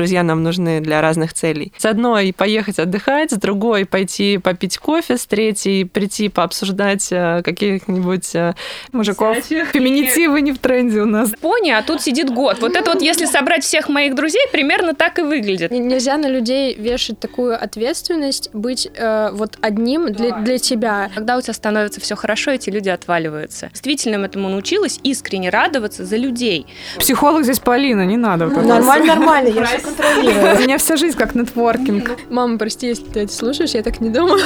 друзья нам нужны для разных целей. С одной поехать отдыхать, с другой пойти попить кофе, с третьей прийти пообсуждать э, каких-нибудь э, мужиков. Феминитивы не в тренде у нас. Пони, а тут сидит год. Вот это вот, если собрать всех моих друзей, примерно так и выглядит. Нельзя на людей вешать такую ответственность быть э, вот одним для, для тебя. Когда у тебя становится все хорошо, эти люди отваливаются. Действительно этому научилась искренне радоваться за людей. Психолог здесь Полина, не надо. Нормально, нормально, я контролирую. У меня вся жизнь как нетворкинг. Мама, прости, если ты это слушаешь, я так не думаю.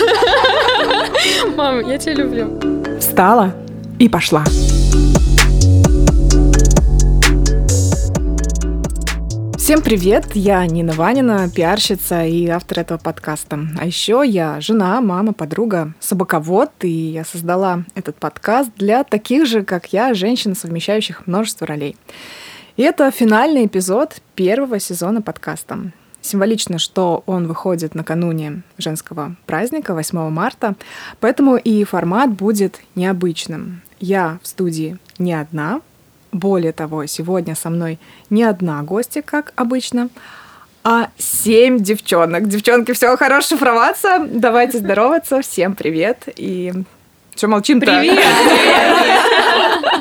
Мама, я тебя люблю. Встала и пошла. Всем привет! Я Нина Ванина, пиарщица и автор этого подкаста. А еще я жена, мама, подруга, собаковод, и я создала этот подкаст для таких же, как я, женщин, совмещающих множество ролей. И это финальный эпизод первого сезона подкаста. Символично, что он выходит накануне женского праздника 8 марта, поэтому и формат будет необычным. Я в студии не одна, более того, сегодня со мной не одна гостья, как обычно, а семь девчонок. Девчонки, все хорошо шифроваться. Давайте здороваться. Всем привет. И что молчим-то? Привет!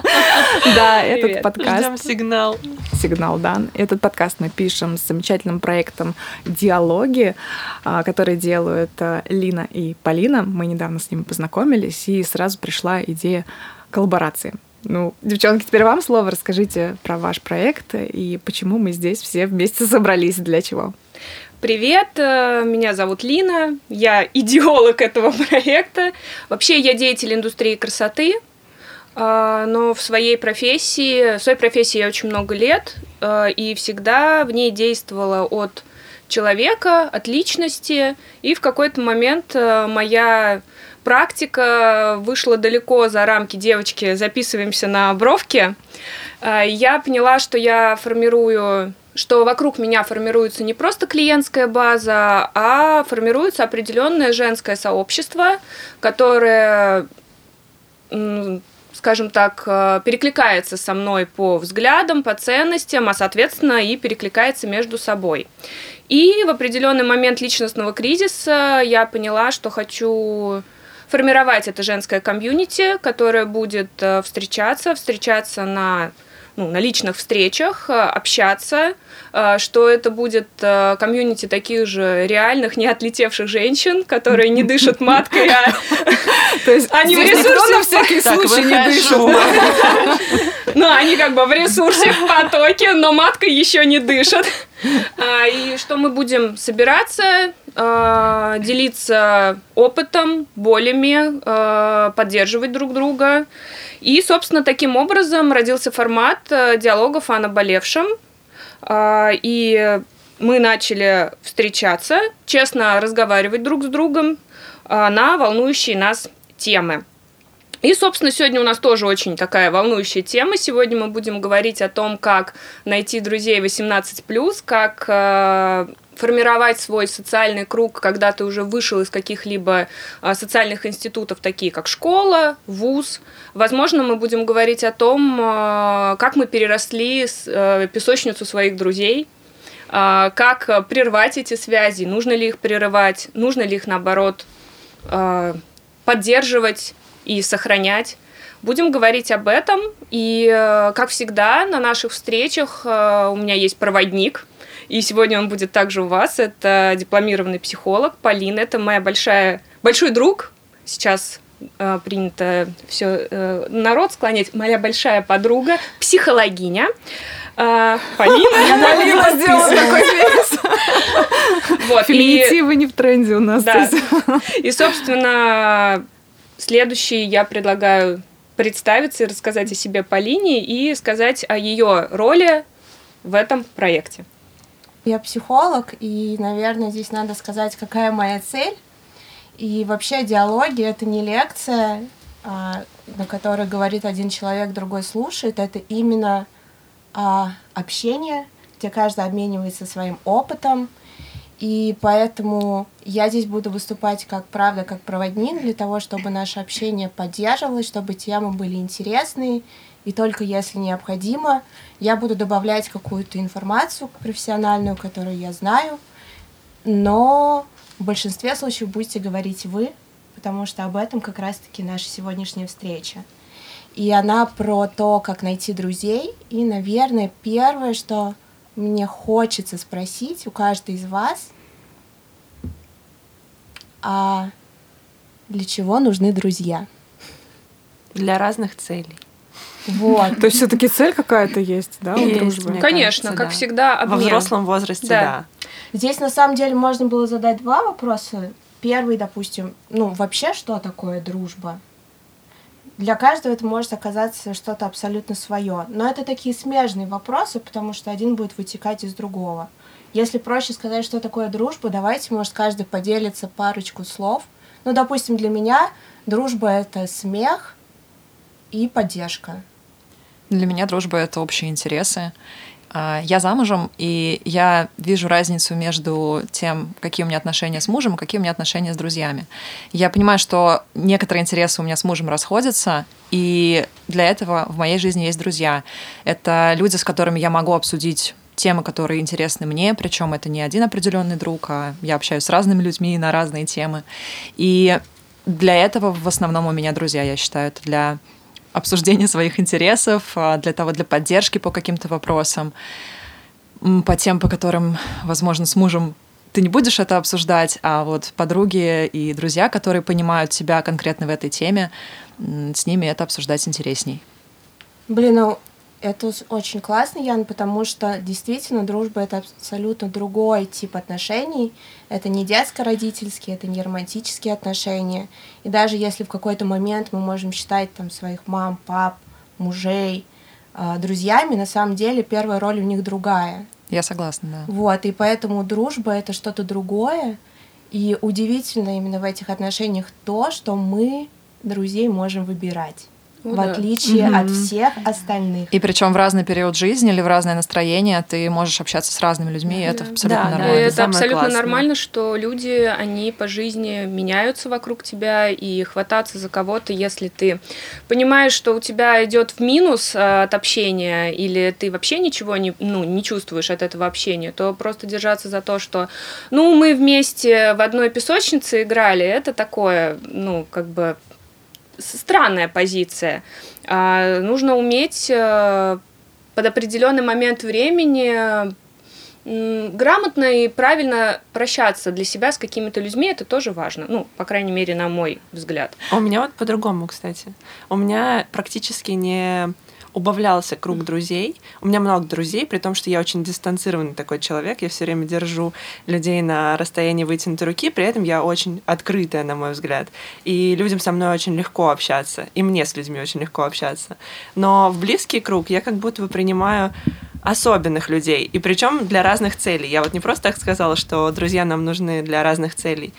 Да, этот подкаст. Ждем сигнал. Сигнал, да. Этот подкаст мы пишем с замечательным проектом «Диалоги», а, который делают а, Лина и Полина. Мы недавно с ними познакомились, и сразу пришла идея коллаборации. Ну, девчонки, теперь вам слово. Расскажите про ваш проект и почему мы здесь все вместе собрались, для чего. Привет, э, меня зовут Лина, я идеолог этого проекта. Вообще я деятель индустрии красоты, но в своей профессии, в своей профессии я очень много лет э, и всегда в ней действовала от человека, от личности, и в какой-то момент моя практика вышла далеко за рамки девочки, записываемся на бровки. А, я поняла, что я формирую что вокруг меня формируется не просто клиентская база, а формируется определенное женское сообщество, которое, скажем так, э, перекликается со мной по взглядам, по ценностям, а соответственно и перекликается между собой. И в определенный момент личностного кризиса я поняла, что хочу формировать это женское комьюнити, которое будет э, встречаться, встречаться на ну, на личных встречах, э, общаться, что это будет комьюнити таких же реальных, не отлетевших женщин, которые не дышат маткой, а То есть они в ресурсе на всякий случай не дышат. Ну, они как бы в ресурсе, в потоке, но матка еще не дышит. А, и что мы будем собираться, а, делиться опытом, болями, а, поддерживать друг друга. И, собственно, таким образом родился формат диалогов о наболевшем. И мы начали встречаться, честно разговаривать друг с другом на волнующие нас темы. И, собственно, сегодня у нас тоже очень такая волнующая тема. Сегодня мы будем говорить о том, как найти друзей 18+, как э, формировать свой социальный круг, когда ты уже вышел из каких-либо э, социальных институтов, такие как школа, вуз. Возможно, мы будем говорить о том, э, как мы переросли с, э, песочницу своих друзей, э, как прервать эти связи, нужно ли их прерывать, нужно ли их, наоборот, э, поддерживать, и сохранять. Будем говорить об этом. И, э, как всегда, на наших встречах э, у меня есть проводник. И сегодня он будет также у вас. Это дипломированный психолог Полина. Это моя большая, большой друг. Сейчас э, принято все народ склонять. Моя большая подруга, психологиня. Полина. Полина сделала такой вес. Феминитивы не в тренде у нас. И, собственно, Следующий я предлагаю представиться и рассказать о себе Полине и сказать о ее роли в этом проекте. Я психолог, и, наверное, здесь надо сказать, какая моя цель. И вообще диалоги — это не лекция, а, на которой говорит один человек, другой слушает. Это именно а, общение, где каждый обменивается своим опытом, и поэтому я здесь буду выступать как правда, как проводник для того, чтобы наше общение поддерживалось, чтобы темы были интересные и только если необходимо, я буду добавлять какую-то информацию профессиональную, которую я знаю, но в большинстве случаев будете говорить вы, потому что об этом как раз-таки наша сегодняшняя встреча. И она про то, как найти друзей. И, наверное, первое, что мне хочется спросить у каждой из вас, а для чего нужны друзья? Для разных целей. Вот. То есть все-таки цель какая-то есть, да, у дружбы? Конечно, как да. всегда, Во обмен. взрослом возрасте, да. Здесь на самом деле можно было задать два вопроса. Первый, допустим, ну вообще, что такое дружба? Для каждого это может оказаться что-то абсолютно свое. Но это такие смежные вопросы, потому что один будет вытекать из другого. Если проще сказать, что такое дружба, давайте, может, каждый поделится парочку слов. Ну, допустим, для меня дружба — это смех и поддержка. Для меня дружба — это общие интересы. А, Я замужем, и я вижу разницу между тем, какие у меня отношения с мужем и какие у меня отношения с друзьями. Я понимаю, что некоторые интересы у меня с мужем расходятся, и для этого в моей жизни есть друзья. Это люди, с которыми я могу обсудить темы, которые интересны мне, причем это не один определенный друг, а я общаюсь с разными людьми на разные темы. И для этого в основном у меня друзья, я считаю, это для обсуждения своих интересов, а, для того, для поддержки по каким-то вопросам, по тем, по которым, возможно, с мужем ты не будешь это обсуждать, а вот подруги и друзья, которые понимают тебя конкретно в этой теме, с ними это обсуждать интересней. Блин, ну это очень классно, Ян, потому что действительно дружба это абсолютно другой тип отношений. Это не детско-родительские, это не романтические отношения. И даже если в какой-то момент мы можем считать там своих мам, пап, мужей э, друзьями, на самом деле первая роль у них другая. Я согласна, да. Вот, и поэтому дружба это что-то другое. И удивительно именно в этих отношениях то, что мы друзей можем выбирать. Ну в да. отличие Мгм. от всех остальных. И причем в разный период жизни или в разное настроение ты можешь общаться с разными людьми, и это Да. абсолютно Да, да, И нормально. это это самое абсолютно классное. нормально, что люди, они по жизни меняются вокруг тебя, и хвататься за кого-то, если ты понимаешь, что у тебя идет в минус э, от общения, или ты вообще ничего не, ну, не чувствуешь от этого общения, то просто держаться за то, что, ну, мы вместе в одной песочнице играли, это такое, ну, как бы странная позиция. А, нужно уметь э, под определенный момент времени грамотно и правильно прощаться для себя с какими-то людьми, это тоже важно. Ну, по крайней мере, на мой взгляд. А У меня вот по-другому, кстати. У меня практически не убавлялся круг друзей. У меня много друзей, при том, что я очень дистанцированный такой человек. Я все время держу людей на расстоянии вытянутой руки, при этом я очень открытая, на мой взгляд. И людям со мной очень легко общаться. И мне с людьми очень легко общаться. Но в близкий круг я как будто бы принимаю особенных людей, и причем для разных целей. Я вот не просто так сказала, что друзья нам нужны для разных целей.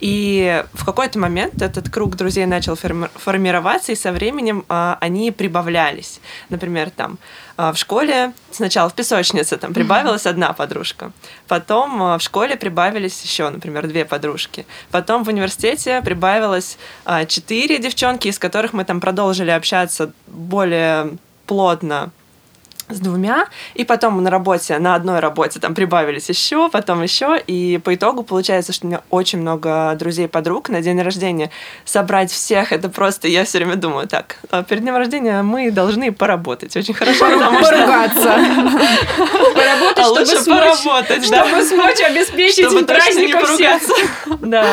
И в какой-то момент этот круг друзей начал форми- формироваться, и со временем а, они прибавлялись. Например, там а, в школе сначала в песочнице там прибавилась одна подружка, потом а, в школе прибавились еще, например, две подружки, потом в университете прибавилось четыре девчонки, из которых мы там продолжили общаться более плотно с двумя, и потом на работе, на одной работе там прибавились еще, потом еще, и по итогу получается, что у меня очень много друзей, подруг на день рождения. Собрать всех, это просто, я все время думаю, так, а перед днем рождения мы должны поработать очень хорошо, потому что... Поругаться. Поработать, А чтобы смочь, чтобы смочь обеспечить праздником всех. поругаться. Да.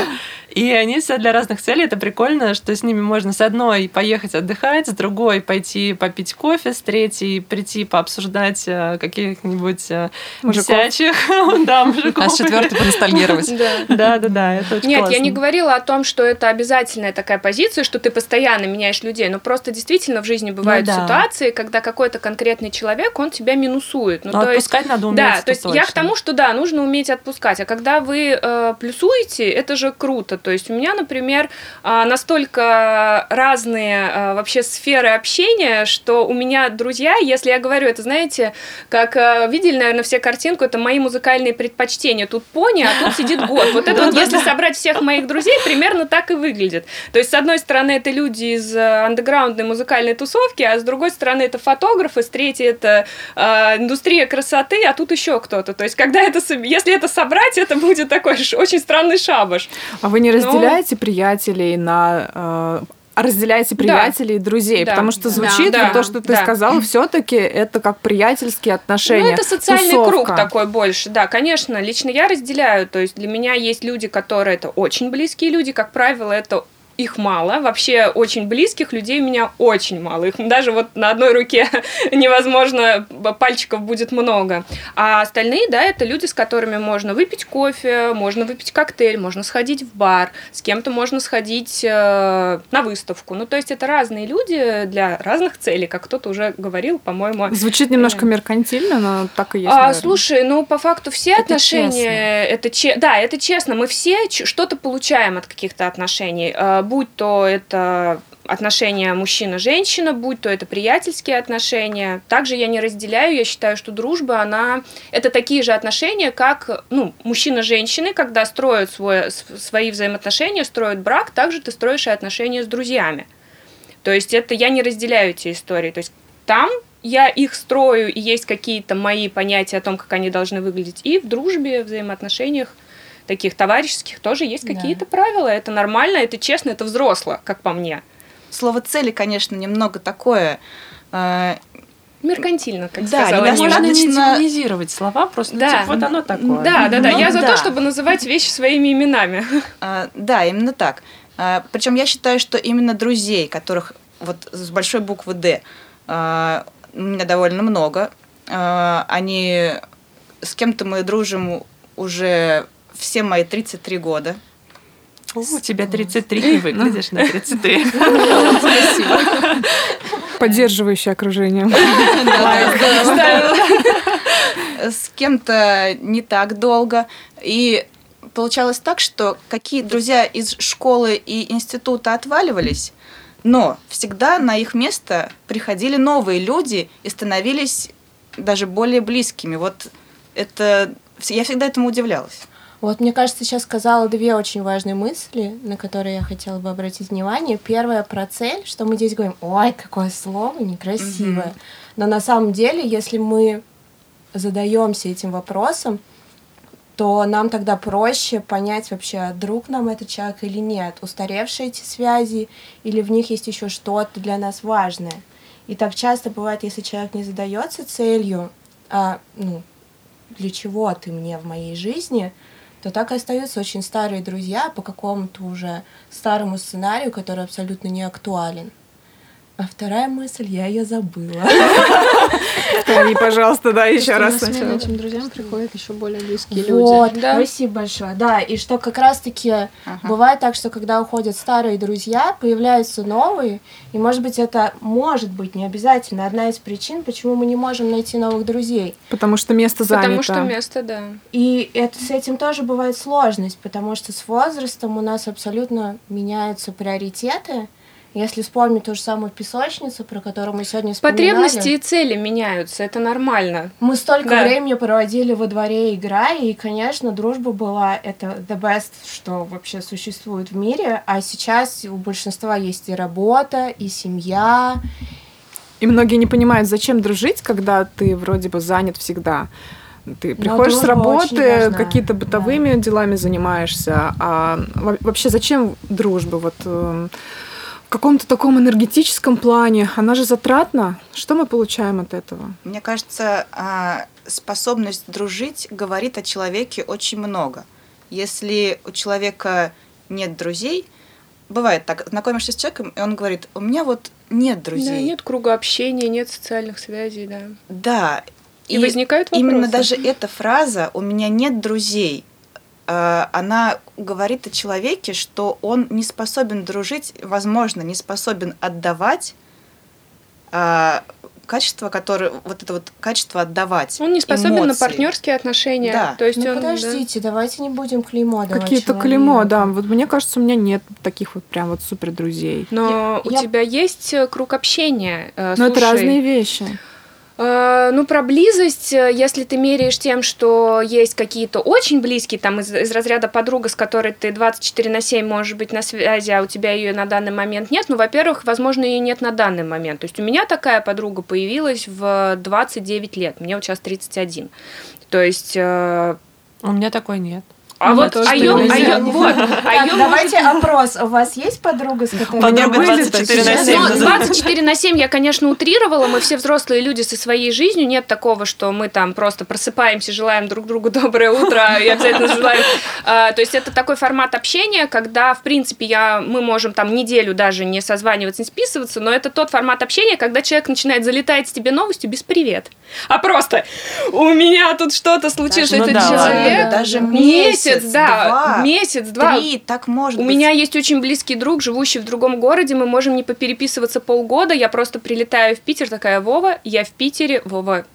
И они все для разных целей. Это прикольно, что с ними можно с одной поехать отдыхать, с другой пойти попить кофе, с третьей прийти пообсуждать э, каких-нибудь э, бесячих, да, мужиков. А с четвертой поностальгировать. Да. Да, да, да, это очень Нет, я не говорила о том, что это обязательная такая позиция, что ты постоянно меняешь людей, но просто действительно в жизни бывают Ну да. ситуации, когда какой-то конкретный человек, он тебя минусует. Ну, то отпускать надо уметь. Да, то есть я к тому, что да, нужно уметь отпускать. А когда вы э, плюсуете, это же круто. То есть у меня, например, а, настолько разные а, вообще сферы общения, что у меня друзья, если я говорю, это, знаете, как а, видели, наверное, все картинку, это мои музыкальные предпочтения. Тут пони, а тут сидит год. Вот это вот, если собрать всех моих друзей, примерно так и выглядит. То есть, с одной стороны, это люди из андеграундной музыкальной тусовки, а с другой стороны, это фотографы, с третьей это индустрия красоты, а тут еще кто-то. То есть, когда это, если это собрать, это будет такой очень странный шабаш. А вы не ну, разделяете Но... приятелей на э, разделяете приятелей да. и друзей, да. потому что звучит да, вот то, что ты да. сказал, все-таки это как приятельские отношения. Ну, это социальный тусовка. круг такой больше, да, конечно. Лично я разделяю, то есть для меня есть люди, которые это очень близкие люди, как правило, это их мало. Вообще очень близких людей у меня очень мало. Их даже вот на одной руке невозможно, пальчиков будет много. А остальные, да, это люди, с которыми можно выпить кофе, можно выпить коктейль, можно сходить в бар, с кем-то можно сходить э, на выставку. Ну, то есть это разные люди для разных целей, как кто-то уже говорил, по-моему. Звучит немножко меркантильно, но так и есть. А, слушай, ну, по факту все это отношения... Честно. Это че... Да, это честно. Мы все что-то получаем от каких-то отношений э, будь то это отношения мужчина-женщина, будь то это приятельские отношения. Также я не разделяю, я считаю, что дружба, она... Это такие же отношения, как ну, мужчина-женщины, когда строят свой, свои взаимоотношения, строят брак, также ты строишь и отношения с друзьями. То есть это я не разделяю эти истории. То есть там я их строю, и есть какие-то мои понятия о том, как они должны выглядеть. И в дружбе, в взаимоотношениях таких товарищеских тоже есть да. какие-то правила. Это нормально, это честно, это взросло, как по мне. Слово цели, конечно, немного такое. Э, Меркантильно, как да, сказала. Можно не демонизировать слова, просто да. типа, вот оно такое. Да, да, да. Ну, Я за да. то, чтобы называть вещи своими именами. А, да, именно так. А, причем я считаю, что именно друзей, которых вот с большой буквы Д а, у меня довольно много, а, они с кем-то мы дружим уже все мои 33 года. О, у тебя 33, не выглядишь на 33. Спасибо. Поддерживающее окружение. С кем-то не так долго. И получалось так, что какие друзья из школы и института отваливались, но всегда на их место приходили новые люди и становились даже более близкими. Вот это я всегда этому удивлялась. Вот, мне кажется, сейчас сказала две очень важные мысли, на которые я хотела бы обратить внимание. Первое про цель, что мы здесь говорим, ой, какое слово некрасивое. Mm-hmm. Но на самом деле, если мы задаемся этим вопросом, то нам тогда проще понять вообще, друг нам этот человек или нет, устаревшие эти связи, или в них есть еще что-то для нас важное. И так часто бывает, если человек не задается целью, а, ну, для чего ты мне в моей жизни, то так и остаются очень старые друзья по какому-то уже старому сценарию, который абсолютно не актуален. А вторая мысль, я ее забыла. Повтори, пожалуйста, да, еще раз сначала. этим друзьям приходят еще более близкие люди. Вот, спасибо большое. Да, и что как раз-таки бывает так, что когда уходят старые друзья, появляются новые, и, может быть, это может быть не обязательно одна из причин, почему мы не можем найти новых друзей. Потому что место занято. Потому что место, да. И это, с этим тоже бывает сложность, потому что с возрастом у нас абсолютно меняются приоритеты, если вспомнить ту же самую песочницу, про которую мы сегодня вспоминали... Потребности и цели меняются, это нормально. Мы столько да. времени проводили во дворе, играя, и, конечно, дружба была это the best, что вообще существует в мире, а сейчас у большинства есть и работа, и семья. И многие не понимают, зачем дружить, когда ты вроде бы занят всегда ты приходишь с работы, какие-то бытовыми да. делами занимаешься, а вообще зачем дружба? Вот эм, каком-то таком энергетическом плане. Она же затратна. Что мы получаем от этого? Мне кажется, а, способность дружить говорит о человеке очень много. Если у человека нет друзей, бывает так, знакомишься с человеком, и он говорит, у меня вот нет друзей. Да, нет круга общения, нет социальных связей, да. Да. И, и возникают вопросы. Именно даже эта фраза «у меня нет друзей», она говорит о человеке, что он не способен дружить, возможно, не способен отдавать, э, качество, которое вот это вот качество отдавать. Он не способен эмоции. на партнерские отношения. Да. То есть Ну он, да. подождите, давайте не будем клеймо давать Какие-то клеймо, да. Вот мне кажется, у меня нет таких вот прям вот супер друзей. Но Я- у тебя есть э, круг общения. э, Но это слушай, разные вещи. Э, Ну, про близость, э, если ты меряешь тем, что есть какие-то очень близкие, там, из, из разряда подруга, с которой ты 24 на 7 можешь быть на связи, а у тебя ее на данный момент нет, ну, во-первых, возможно, ее нет на данный момент. То есть у меня такая подруга появилась в 29 лет, мне вот сейчас 31. То есть... э, У меня такой нет. А вот, а ты а вот, а давайте опрос. У вас есть подруга, с которой... Подруга были 24 на такие. 7. Ну, называется. 24 на 7 я, конечно, утрировала. Мы все взрослые люди со своей жизнью. Нет такого, что мы там просто просыпаемся, желаем друг другу доброе утро и обязательно желаем. А, То есть это такой формат общения, когда, в принципе, я, мы можем там неделю даже не созваниваться, не списываться, но это тот формат общения, когда человек начинает залетать с тебе новостью без привет. А просто у меня тут что-то случилось, Даже- этот ну да, человек. даже месяц, месяц, да, два, месяц, два. Три, так может У быть. меня есть очень близкий друг, живущий в другом городе. Мы можем не попереписываться полгода. Я просто прилетаю в Питер, такая Вова, я в Питере, Вова.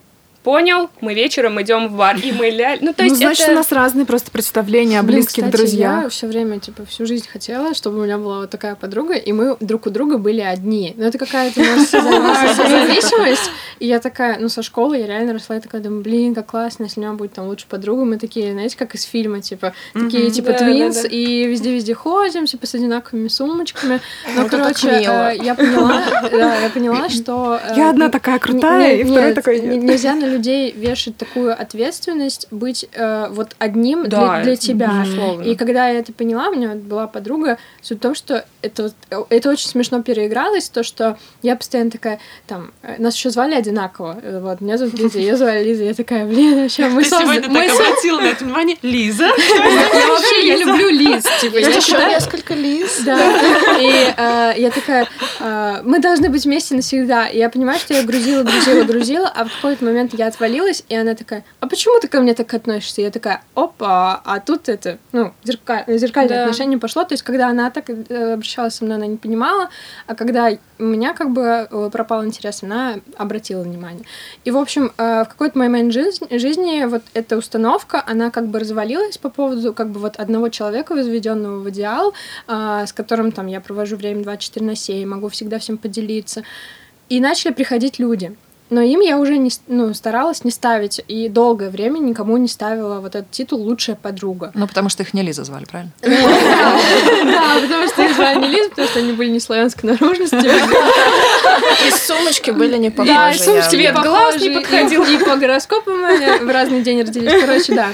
Понял, мы вечером идем в бар, и мы ля... Ну, то ну, есть значит, это... у нас разные просто представления о Блин, близких кстати, друзьях. Я все время, типа, всю жизнь хотела, чтобы у меня была вот такая подруга, и мы друг у друга были одни. Ну, это какая-то, может, созависимость. И я такая, ну, со школы я реально росла, я такая думаю, блин, как классно, если у меня будет там лучше подруга. Мы такие, знаете, как из фильма, типа, такие, типа, твинс, и везде-везде ходим, типа, с одинаковыми сумочками. Так короче, э, я поняла, да, я поняла, что... э, Я одна такая крутая, и второй такой. Нельзя людей вешать такую ответственность быть э, вот одним Да, для, для тебя. безусловно. И когда я это поняла, у меня была подруга, суть в том, что это, э, это очень смешно переигралось, то, что я постоянно такая, там, э, нас еще звали одинаково, э, вот, меня зовут Лиза, ее звали Лиза, я такая, блин, вообще, мы Ты сегодня созданы, мы так со- обратила на это внимание. Лиза. я вообще, я люблю Лиз, типа, я еще несколько лиз. да. И я такая, мы должны быть вместе навсегда. Я понимаю, что я грузила, грузила, грузила, а в какой-то момент я отвалилась, и она такая, а почему ты ко мне так относишься? Я такая, опа, а тут это, ну, зерка- зеркальное Да. отношение пошло. То есть, когда она так э, обращалась со мной, она не понимала, а когда у меня как бы э, пропал интерес, она обратила внимание. И, в общем, э, в какой-то момент жизни, жизни вот эта установка, она как бы развалилась по поводу как бы вот одного человека, возведенного в идеал, с которым там я провожу время 24 на 7, могу всегда всем поделиться. И начали приходить люди. Но им я уже не, ну, старалась не ставить, и долгое время никому не ставила вот этот титул «лучшая подруга». Ну, потому что их не Лиза звали, правильно? Да, потому что их звали не Лиза, потому что они были не славянской наружности. И сумочки были не похожи. Да, сумочки Цвет не глаз не подходил. И, и по гороскопам они в разный день родились. Короче, да.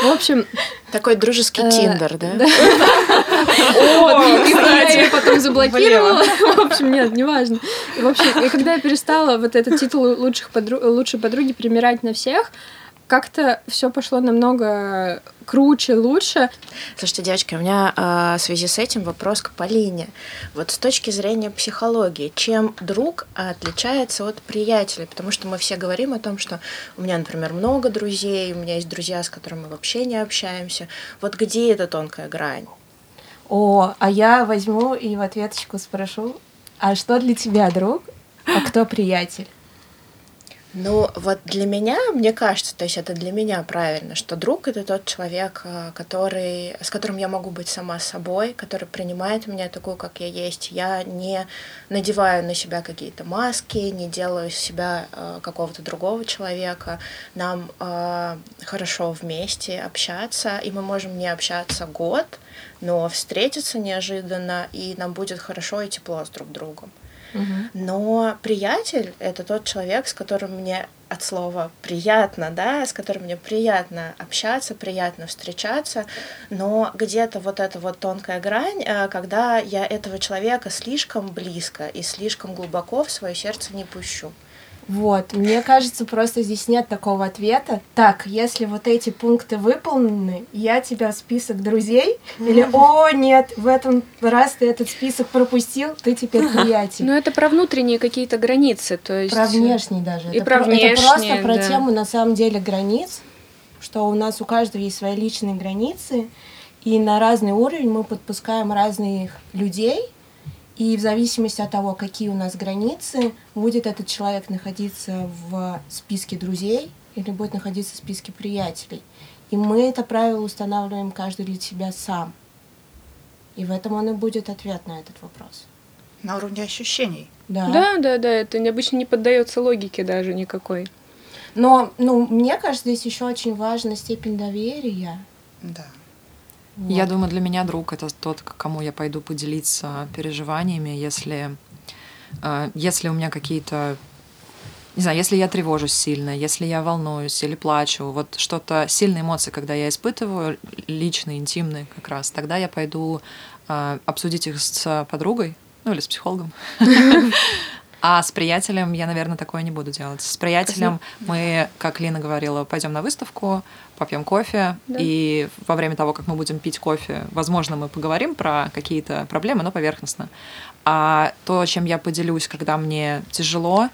В общем, Такой дружеский Э, тиндер, да? О, и я кстати. ее потом заблокировала. В общем, нет, неважно. В общем, и когда я перестала вот этот титул лучших подру- лучшей подруги примерять на всех, как-то все пошло намного круче, лучше. Слушайте, девочки, у меня э, в связи с этим вопрос к Полине. Вот с точки зрения психологии, чем друг отличается от приятеля? Потому что мы все говорим о том, что у меня, например, много друзей, у меня есть друзья, с которыми мы вообще не общаемся. Вот где эта тонкая грань? О, а я возьму и в ответочку спрошу, а что для тебя друг, а кто приятель? Ну, вот для меня, мне кажется, то есть это для меня правильно, что друг это тот человек, э, который, с которым я могу быть сама собой, который принимает меня такую, как я есть. Я не надеваю на себя какие-то маски, не делаю из себя э, какого-то другого человека. Нам э, хорошо вместе общаться, и мы можем не общаться год, но встретиться неожиданно, и нам будет хорошо и тепло с друг другом. Но приятель — это тот человек, с которым мне от слова приятно, да, с которым мне приятно общаться, приятно встречаться, но где-то вот эта вот тонкая грань, э, когда я этого человека слишком близко и слишком глубоко в свое сердце не пущу. Вот, мне кажется, просто здесь нет такого ответа. Так, если вот эти пункты выполнены, я тебя в список друзей, или о, нет, в этом раз ты этот список пропустил, ты теперь приятель. Ну, это про внутренние какие-то границы, то есть... Про внешний даже. И это, про про- это внешние, просто про да. тему на самом деле границ, что у нас у каждого есть свои личные границы, и на разный уровень мы подпускаем разных людей, И в зависимости от того, какие у нас границы, будет этот человек находиться в списке друзей или будет находиться в списке приятелей. И мы это правило устанавливаем каждый для себя сам. И в этом он и будет ответ на этот вопрос. На уровне ощущений. Да. Да, да, да, это обычно не поддается логике даже никакой. Но, ну, мне кажется, здесь еще очень важна степень доверия. Да. Я Вот. думаю, для меня друг это тот, к кому я пойду поделиться переживаниями, если, э, если у меня какие-то не знаю, если я тревожусь сильно, если я волнуюсь или плачу, вот что-то сильные эмоции, когда я испытываю, личные, интимные как раз, тогда я пойду э, обсудить их с подругой, ну или с психологом. А с приятелем я, наверное, такое не буду делать. С приятелем мы, как Лина говорила, пойдем на выставку, попьем кофе, Да. и во время того, как мы будем пить кофе, возможно, мы поговорим про какие-то проблемы, но поверхностно. А то, чем я поделюсь, когда мне тяжело,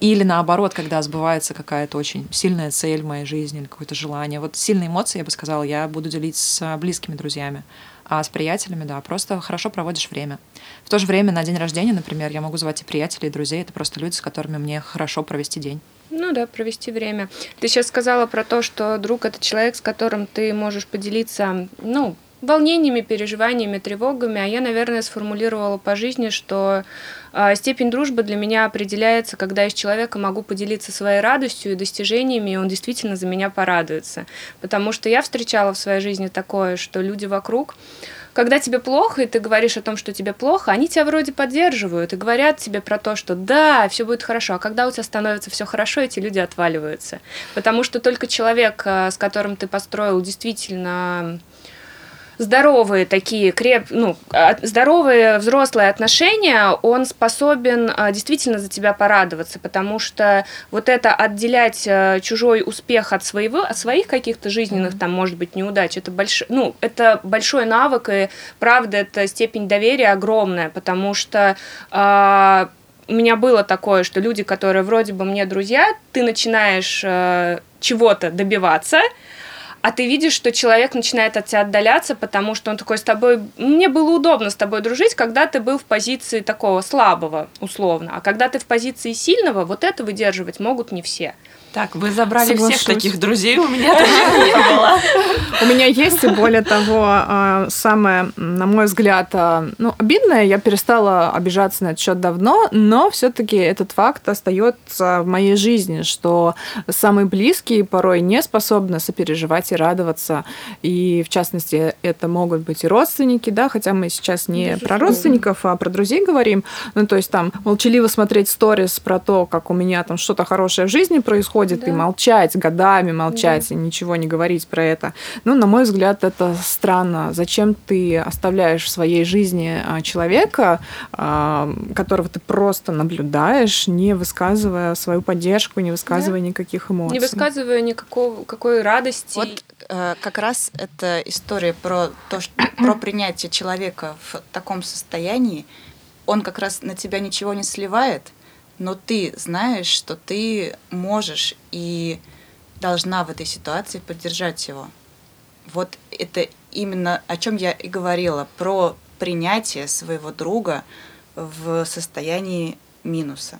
или наоборот, когда сбывается какая-то очень сильная цель в моей жизни или какое-то желание. Вот сильные эмоции, я бы сказала, я буду делить с близкими друзьями. А с приятелями, да, просто хорошо проводишь время. В то же время на день рождения, например, я могу звать и приятелей, и друзей. Это просто люди, с которыми мне хорошо провести день. Ну да, провести время. Ты сейчас сказала про то, что друг это человек, с которым ты можешь поделиться, ну, волнениями, переживаниями, тревогами, а я, наверное, сформулировала по жизни, что э, степень дружбы для меня определяется, когда я с человеком могу поделиться своей радостью и достижениями, и он действительно за меня порадуется. Потому что я встречала в своей жизни такое, что люди вокруг когда тебе плохо, и ты говоришь о том, что тебе плохо, они тебя вроде поддерживают и говорят тебе про то, что да, все будет хорошо. А когда у тебя становится все хорошо, эти люди отваливаются. Потому что только человек, э, с которым ты построил действительно здоровые такие креп, ну, а, здоровые взрослые отношения, он способен а, действительно за тебя порадоваться, потому что вот это отделять а, чужой успех от своего, от своих каких-то жизненных там, может быть, неудач, это больш, ну, это большой навык и правда это степень доверия огромная, потому что а, у меня было такое, что люди, которые вроде бы мне друзья, ты начинаешь э, чего-то добиваться, а ты видишь, что человек начинает от тебя отдаляться, потому что он такой с тобой... Мне было удобно с тобой дружить, когда ты был в позиции такого слабого, условно. А когда ты в позиции сильного, вот это выдерживать могут не все. Так, вы забрали Соглашусь. всех таких друзей, у меня таких не было. У меня есть, и более того, а, самое, на мой взгляд, а, ну, обидное, я перестала обижаться на этот счет давно, но все-таки этот факт остается в моей жизни, что самые близкие порой не способны сопереживать и радоваться. И, в частности, это могут быть и родственники, да, хотя мы сейчас не про родственников, а про друзей говорим. Ну, то есть там молчаливо смотреть сторис про то, как у меня там что-то хорошее в жизни происходит, и Да. молчать годами, молчать и ничего не говорить про это. Ну, на мой взгляд, это странно. Зачем ты оставляешь в своей жизни а, человека, а, которого ты просто наблюдаешь, не высказывая свою поддержку, не высказывая никаких эмоций? Не высказывая никакого какой радости. Вот как раз эта история про то, что про принятие человека в таком состоянии, он как раз на тебя ничего не сливает, но ты знаешь, что ты можешь и должна в этой ситуации поддержать его. Вот это именно о чем я и говорила, про принятие своего друга в состоянии минуса.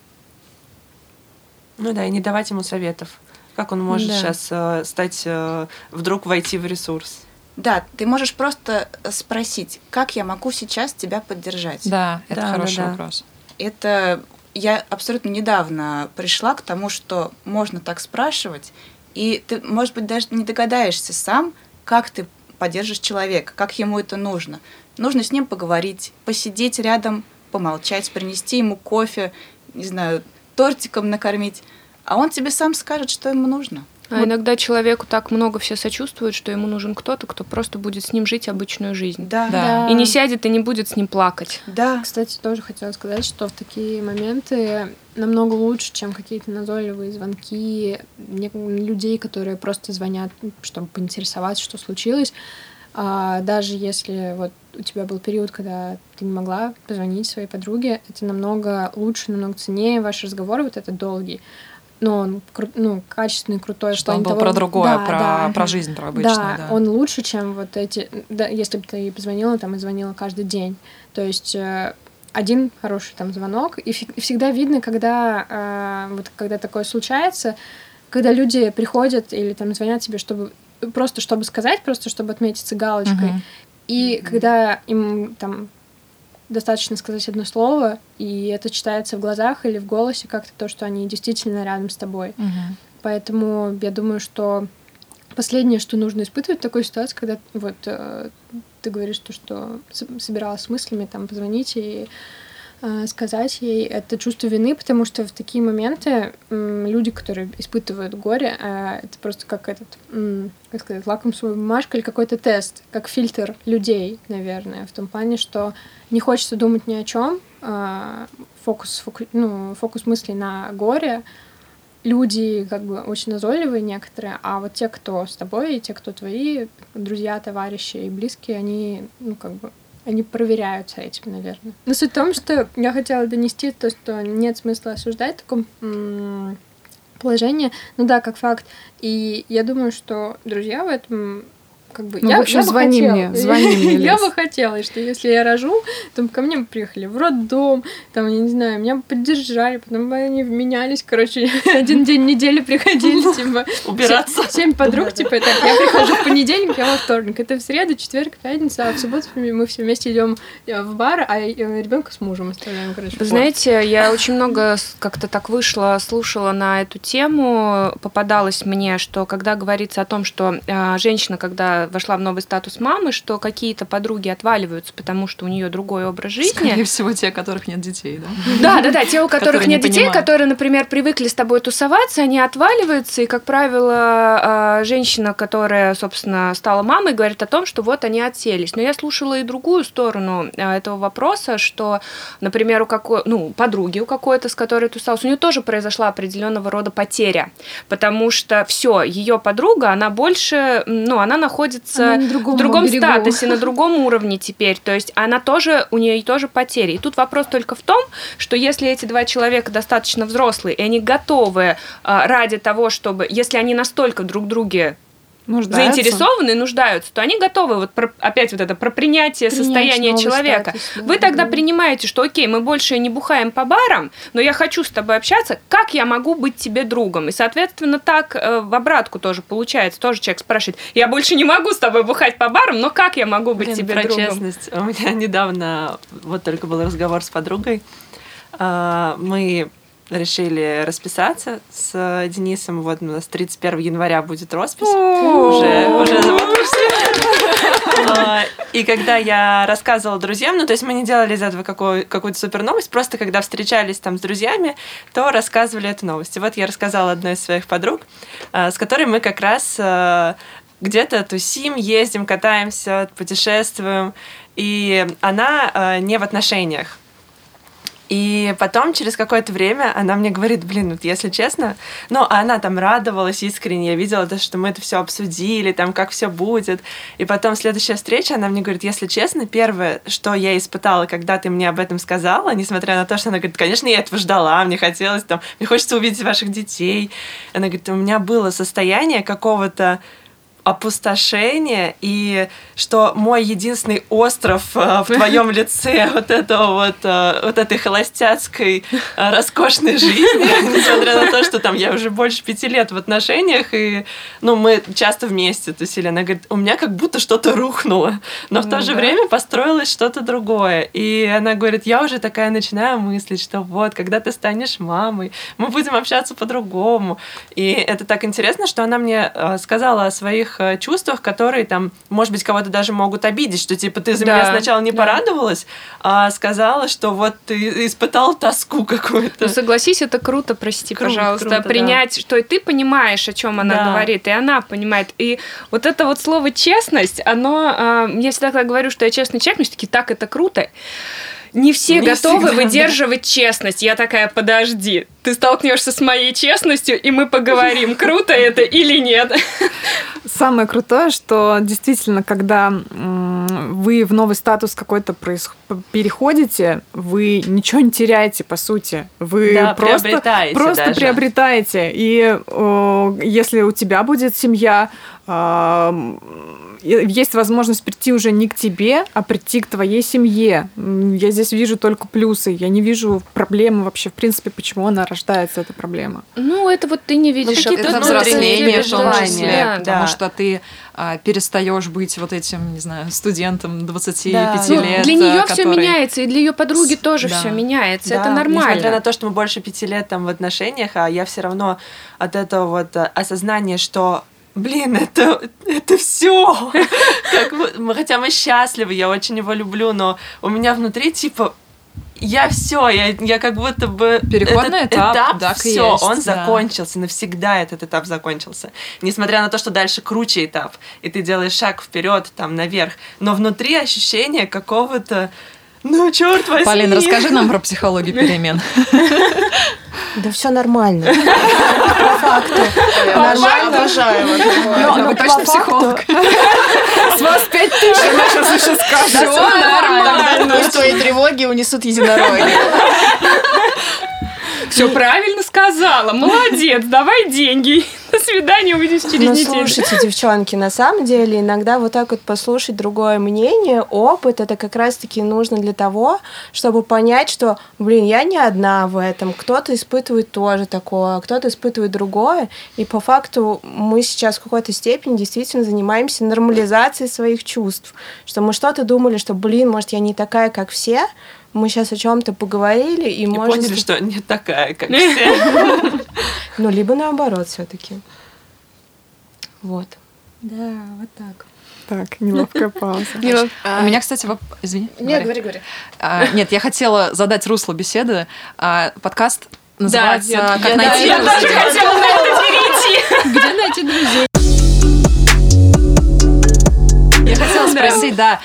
Ну да, и не давать ему советов. Как он может Да. сейчас э, стать, э, вдруг войти в ресурс? Да, ты можешь просто спросить, как я могу сейчас тебя поддержать. Да, это Да, да, хороший да. вопрос. это я абсолютно недавно пришла к тому, что можно так спрашивать, и ты, может быть, даже не догадаешься сам, как ты поддержишь человека, как ему это нужно. Нужно с ним поговорить, посидеть рядом, помолчать, принести ему кофе, не знаю, тортиком накормить, а он тебе сам скажет, что ему нужно. А иногда человеку так много все сочувствуют, что ему нужен кто-то, кто просто будет с ним жить обычную жизнь. Да, Да. И не сядет и не будет с ним плакать. да. Кстати, тоже хотела сказать, что в такие моменты намного лучше, чем какие-то назойливые звонки людей, которые просто звонят, чтобы поинтересоваться, что случилось. А даже если вот у тебя был период, когда ты не могла позвонить своей подруге, это намного лучше, намного ценнее ваш разговор, вот этот долгий. Но он кру- ну, качественный, крутой. Что он был того- про другое, Да, про, да. про жизнь, про обычную, да, да. он лучше, чем вот эти... Да, если бы ты ей позвонила, там, и звонила каждый день. То есть... э, один хороший там звонок, и, и всегда видно, когда э, вот когда такое случается, когда люди приходят или там звонят тебе, чтобы просто чтобы сказать, просто чтобы отметиться галочкой, Мгм. и когда им там достаточно сказать одно слово, и это читается в глазах или в голосе как-то то, что они действительно рядом с тобой. Мгм. Поэтому я думаю, что последнее, что нужно испытывать в такой ситуации, когда вот э, ты говоришь то, что собиралась с мыслями, там, позвонить и сказать ей это чувство вины, потому что в такие моменты люди, которые испытывают горе, э, это просто как этот, как сказать, лакмусовая бумажка или какой-то тест, как фильтр людей, наверное, в том плане, что не хочется думать ни о чем, фокус, фоку- ну, фокус мыслей на горе, люди как бы очень назойливые некоторые, а вот те, кто с тобой, и те, кто твои друзья, товарищи и близкие, они, ну, как бы, они проверяются этим, наверное. Но суть в том, что я хотела донести то, что нет смысла осуждать в таком положении. Ну да, как факт. И я думаю, что друзья в этом как бы... Ну, я, в общем, я бы звони хотела. мне, звони мне, Я бы хотела, что если я рожу, то ко мне бы приехали в роддом, там, я не знаю, меня бы поддержали, потом бы они менялись, короче, один день недели приходили, типа... Убираться. се- Семь подруг, типа, так, я прихожу в понедельник, я во вторник. Это в среду, четверг, пятница, а в субботу мы все вместе идем в бар, а ребенка с мужем оставляем, короче. Вы знаете, я очень много как-то так вышла, слушала на эту тему. Попадалось мне, что когда говорится о том, что а, женщина, когда вошла в новый статус мамы, что какие-то подруги отваливаются, потому что у нее другой образ жизни. Скорее всего, те, у которых нет детей, да? Да, да, да, те, у которых нет детей, которые, например, привыкли с тобой тусоваться, они отваливаются, и, как правило, а, женщина, которая, собственно, стала мамой, говорит о том, что вот они отселись. Но я слушала и другую сторону а, этого вопроса, что, например, у какой, ну, подруги у какой-то, с которой тусовалась, у нее тоже произошла определенного рода потеря, потому что все, ее подруга, она больше, ну, она находится Она на другом в другом берегу. статусе, на другом уровне теперь. То есть она тоже, у нее тоже потери. И тут вопрос только в том, что если эти два человека достаточно взрослые, и они готовы а, ради того, чтобы, если они настолько друг друге Нуждаются. заинтересованы нуждаются, то они готовы вот про- опять вот это про принятие Принять состояния человека. статус, да, Вы тогда да. принимаете, что окей, мы больше не бухаем по барам, но я хочу с тобой общаться, как я могу быть тебе другом? И, соответственно, так э, в обратку тоже получается. Тоже человек спрашивает, я больше не могу с тобой бухать по барам, но как я могу быть Блин, тебе про другом? честность. У меня недавно вот только был разговор с подругой. А, Мы решили расписаться с Денисом. Вот у нас 31 января будет роспись. Уже, уже вот пошли. А, И когда я рассказывала друзьям, ну, то есть мы не делали из этого какую- какую-то супер новость, просто когда встречались там с друзьями, то рассказывали эту новость. И вот я рассказала одной из своих подруг, а, с которой мы как раз а, где-то тусим, ездим, катаемся, путешествуем. И она а, не в отношениях. И потом, через какое-то время, она мне говорит, блин, вот если честно, ну, а она там радовалась искренне, я видела, то, что мы это все обсудили, там, как все будет. И потом следующая встреча, она мне говорит, если честно, первое, что я испытала, когда ты мне об этом сказала, несмотря на то, что она говорит, конечно, я этого ждала, мне хотелось там, мне хочется увидеть ваших детей. Она говорит, у меня было состояние какого-то опустошение и что мой единственный остров э, в твоем лице вот этого вот э, вот этой холостяцкой э, роскошной жизни, несмотря на то, что там я уже больше пяти лет в отношениях и ну мы часто вместе тусили, она говорит, у меня как будто что-то рухнуло, но в то Ну же время построилось что-то другое, и она говорит, я уже такая начинаю мыслить, что вот когда ты станешь мамой, мы будем общаться по-другому, и это так интересно, что она мне сказала о своих э, чувствах, которые там, может быть, кого-то даже могут обидеть, что типа ты за Да, меня сначала не да. порадовалась, а сказала, что вот ты испытал тоску какую-то. Ну, согласись, это круто, прости, Круто, пожалуйста, круто, да. принять, что и ты понимаешь, о чем она Да. говорит, и она понимает. И вот это вот слово честность, оно, а, я всегда когда говорю, что я честный человек, мне все таки так это круто. Не все Не готовы всегда, да. выдерживать честность. Я такая, подожди, ты столкнешься с моей честностью, и мы поговорим, круто это или нет. Самое крутое, что действительно, когда вы в новый статус какой-то проис... переходите, вы ничего не теряете, по сути. Вы Да, просто, приобретаете просто даже. приобретаете. И э, если у тебя будет семья, есть возможность прийти уже не к тебе, а прийти к твоей семье. Я здесь вижу только плюсы. Я не вижу проблемы вообще, в принципе, почему она рождается, эта проблема. Ну, это вот ты не видишь. а Это взросление, желание, Да. потому да. что ты а, перестаешь быть вот этим, не знаю, студентом 25 Да. Ну, лет. для нее а, все который- меняется, и для ее подруги тоже Да. все меняется. Это Да, нормально. Несмотря на то, что мы больше пяти лет там в отношениях, а я все равно от этого вот э, осознания, что Блин, это, это все. Хотя мы счастливы, я очень его люблю, но у меня внутри типа я все, я, я как будто бы Переходный этот этап, так и все, есть, он да. закончился, навсегда этот этап закончился. Несмотря на то, что дальше круче этап, и ты делаешь шаг вперед, там наверх, но внутри ощущение какого-то, ну черт возьми. Полин, расскажи нам про психологию перемен. Да все нормально. По факту. Обожаю, обожаю. вы но точно психолог? С вас пять тысяч, она сейчас еще скажет. Тогда пусть твои тревоги унесут единороги. Все правильно сказала. Молодец, давай деньги. До свидания, увидимся через Ну, неделю. слушайте, девчонки, на самом деле иногда вот так вот послушать другое мнение, опыт, это как раз-таки нужно для того, чтобы понять, что, блин, я не одна в этом, кто-то испытывает тоже такое, кто-то испытывает другое, и по факту мы сейчас в какой-то степени действительно занимаемся нормализацией своих чувств, что мы что-то думали, что, блин, может, я не такая, как все, мы сейчас о чем-то поговорили, и, И может, поняли, что не такая, как все. ну, либо наоборот все-таки. Вот. Да, вот так. Так, неловкая пауза. У меня, кстати, воп- извини. Нет, говори. говори. А, Нет, я хотела задать русло беседы. А, Подкаст называется я- «Как я- найти я друзей». тоже хотела на это перейти. Где найти друзей? Я хотела спросить, да,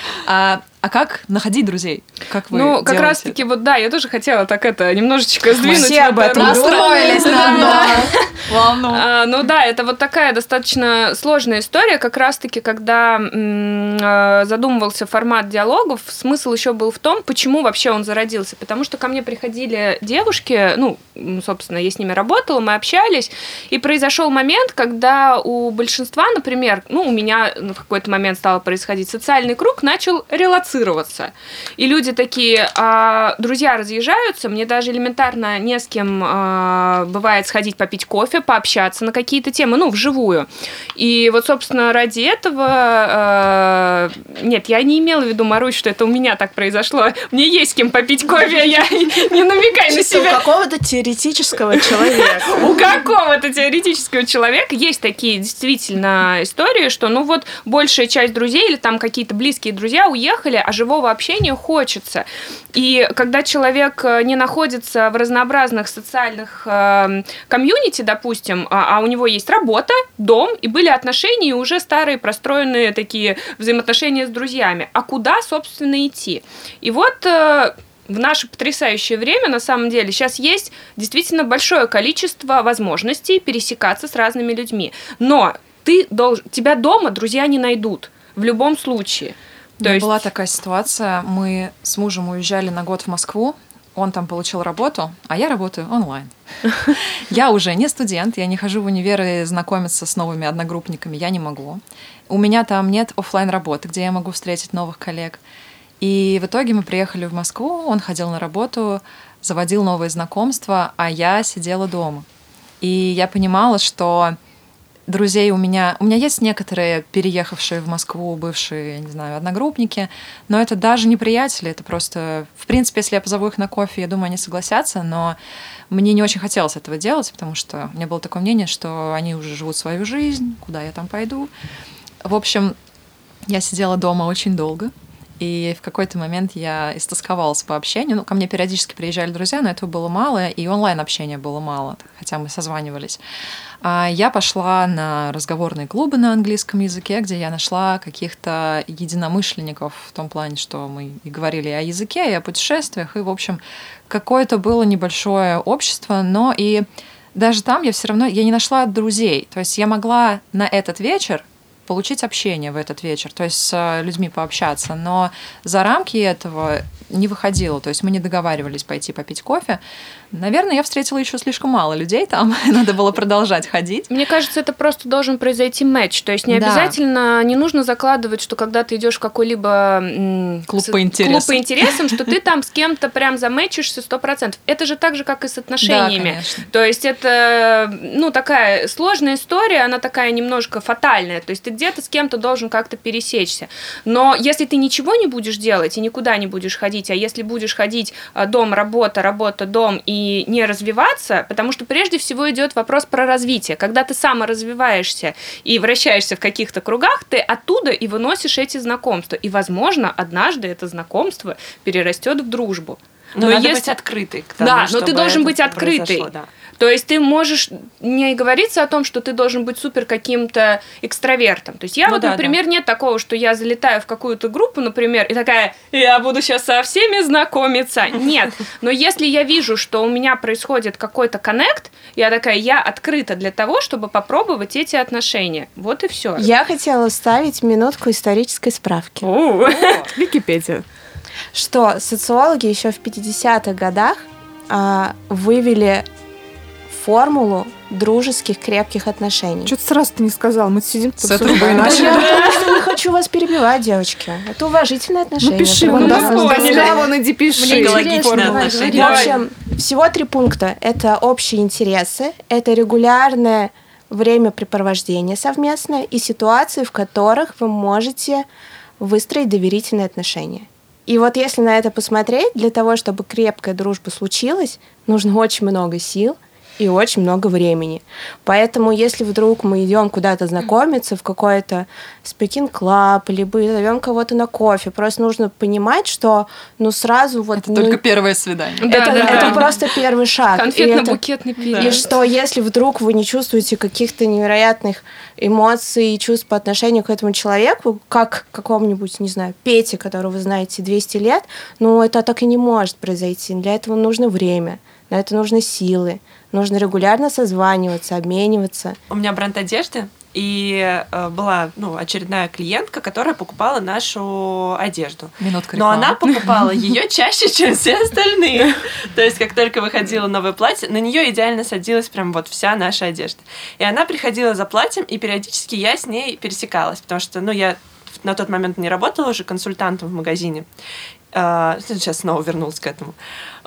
а а как находить друзей? Как вы Ну, как делаете раз таки, вот да, я тоже хотела так это немножечко сдвинуть. все об это этом. Настроились на волну. А, ну да, это вот такая достаточно сложная история, как раз-таки, когда э, задумывался формат диалогов, смысл еще был в том, почему вообще он зародился. Потому что ко мне приходили девушки, ну, собственно, я с ними работала, мы общались, и произошел момент, когда у большинства, например, ну, у меня в какой-то момент стало происходить, социальный круг начал релацироваться. И люди такие, а, друзья разъезжаются, мне даже элементарно не с кем а, бывает сходить попить кофе, пообщаться на какие-то темы, ну, вживую. И вот, собственно, ради этого... а, нет, я не имела в виду, Марусь, что это у меня так произошло. Мне есть с кем попить кофе, я не намекай на Чисто у себя. какого-то теоретического человека. У какого-то теоретического человека есть такие действительно истории, что ну вот большая часть друзей или там какие-то близкие друзья уехали, а живого общения хочется. И когда человек э, не находится в разнообразных социальных э, комьюнити, допустим, а, а у него есть работа, дом, и были отношения, и уже старые простроенные такие взаимоотношения с друзьями. А куда, собственно, идти? И вот э, в наше потрясающее время, на самом деле, сейчас есть действительно большое количество возможностей пересекаться с разными людьми. Но ты должен, тебя дома друзья не найдут в любом случае. То есть- была такая ситуация. Мы с мужем уезжали на год в Москву. Он там получил работу, а я работаю онлайн. Я уже не студент, я не хожу в универ и знакомиться с новыми одногруппниками, я не могу. У меня там нет оффлайн работы, где я могу встретить новых коллег. И в итоге мы приехали в Москву, он ходил на работу, заводил новые знакомства, а я сидела дома. И я понимала, что друзей у меня... У меня есть некоторые переехавшие в Москву бывшие, не знаю, одногруппники, но это даже не приятели, это просто... В принципе, если я позову их на кофе, я думаю, они согласятся, но мне не очень хотелось этого делать, потому что у меня было такое мнение, что они уже живут свою жизнь, куда я там пойду. В общем, я сидела дома очень долго, и в какой-то момент я истосковалась по общению. Ну, ко мне периодически приезжали друзья, но этого было мало, и онлайн-общения было мало, хотя мы созванивались. А Я пошла на разговорные клубы на английском языке, где я нашла каких-то единомышленников в том плане, что мы и говорили о языке, и о путешествиях, и, в общем, какое-то было небольшое общество, но и даже там я все равно я не нашла друзей. То есть я могла на этот вечер получить общение в этот вечер, то есть с э, людьми пообщаться. Но за рамки этого не выходило. То есть мы не договаривались пойти попить кофе. Наверное, я встретила еще слишком мало людей там. Надо было продолжать ходить. Мне кажется, это просто должен произойти матч. То есть не Да. обязательно, не нужно закладывать, что когда ты идешь в какой-либо Клуб с- по интересам. клуб по интересам, что ты там с кем-то прям замэчишься сто процентов. Это же так же, как и с отношениями. конечно. То есть это, ну, такая сложная история, она такая немножко фатальная. То есть ты где-то с кем-то должен как-то пересечься. Но если ты ничего не будешь делать и никуда не будешь ходить, а если будешь ходить а, дом, работа, работа, дом и не развиваться, потому что прежде всего идет вопрос про развитие. Когда ты саморазвиваешься и вращаешься в каких-то кругах, ты оттуда и выносишь эти знакомства. И, возможно, однажды это знакомство перерастет в дружбу. Но, Но надо если- быть открытый к тому, Да, но ты должен это быть открытый. да. То есть ты можешь не говориться о том, что ты должен быть супер каким-то экстравертом. То есть я Ну вот, да, например, нет такого, что я залетаю в какую-то группу, например, и такая, я буду сейчас со всеми знакомиться. Нет. Но если я вижу, что у меня происходит какой-то коннект, я такая, я открыта для того, чтобы попробовать эти отношения. Вот и все. Я хотела вставить минутку исторической справки. Википедия. Что социологи еще в 50-х годах а, вывели формулу дружеских крепких отношений. Что ты сразу-то не сказал? Мы сидим тут С Да начали. я потому что не хочу вас перебивать, девочки. Это уважительное отношение. Ну, пиши, Прям вон, да, да, мы да. поняли. да, вон иди пиши. Мне отношение. В общем, всего три пункта. Это общие интересы, это регулярное времяпрепровождение совместное и ситуации, в которых вы можете выстроить доверительные отношения. И вот если на это посмотреть, для того, чтобы крепкая дружба случилась, нужно очень много сил и очень много времени. Поэтому, если вдруг мы идем куда-то знакомиться в какой-то speaking club, либо зовем кого-то на кофе, просто нужно понимать, что ну сразу вот... Это ну, только первое свидание. Да, это, да, это да. просто первый шаг. И Конфетно-букетный и период. что если вдруг вы не чувствуете каких-то невероятных эмоций и чувств по отношению к этому человеку, как какому-нибудь, не знаю, Пете, которого вы знаете 200 лет, ну это так и не может произойти. Для этого нужно время, на это нужны силы, нужно регулярно созваниваться, обмениваться. У меня бренд одежды, и э, была ну, очередная клиентка, которая покупала нашу одежду. Минутка Но она покупала ее чаще, чем все остальные. То есть, как только выходило новое платье, на нее идеально садилась прям вот вся наша одежда. И она приходила за платьем, и периодически я с ней пересекалась, потому что, ну, я на тот момент не работала уже консультантом в магазине. А, Сейчас снова вернулась к этому.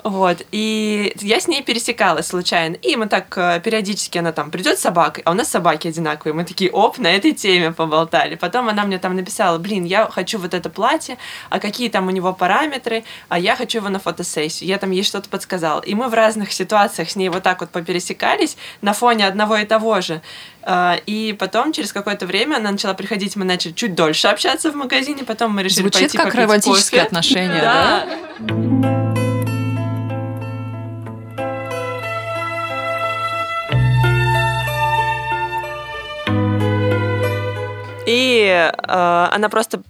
Вот. И я с ней пересекалась случайно. И мы так э, периодически, она там придет с собакой, а у нас собаки одинаковые. Мы такие, оп, на этой теме поболтали. Потом она мне там написала, блин, я хочу вот это платье, а какие там у него параметры, а я хочу его на фотосессию. Я там ей что-то подсказала. И мы в разных ситуациях с ней вот так вот попересекались на фоне одного и того же. А, И потом, через какое-то время, она начала приходить, мы начали чуть дольше общаться в магазине, потом мы решили Звучит пойти как романтические кофе. отношения, да? Да. И э, она просто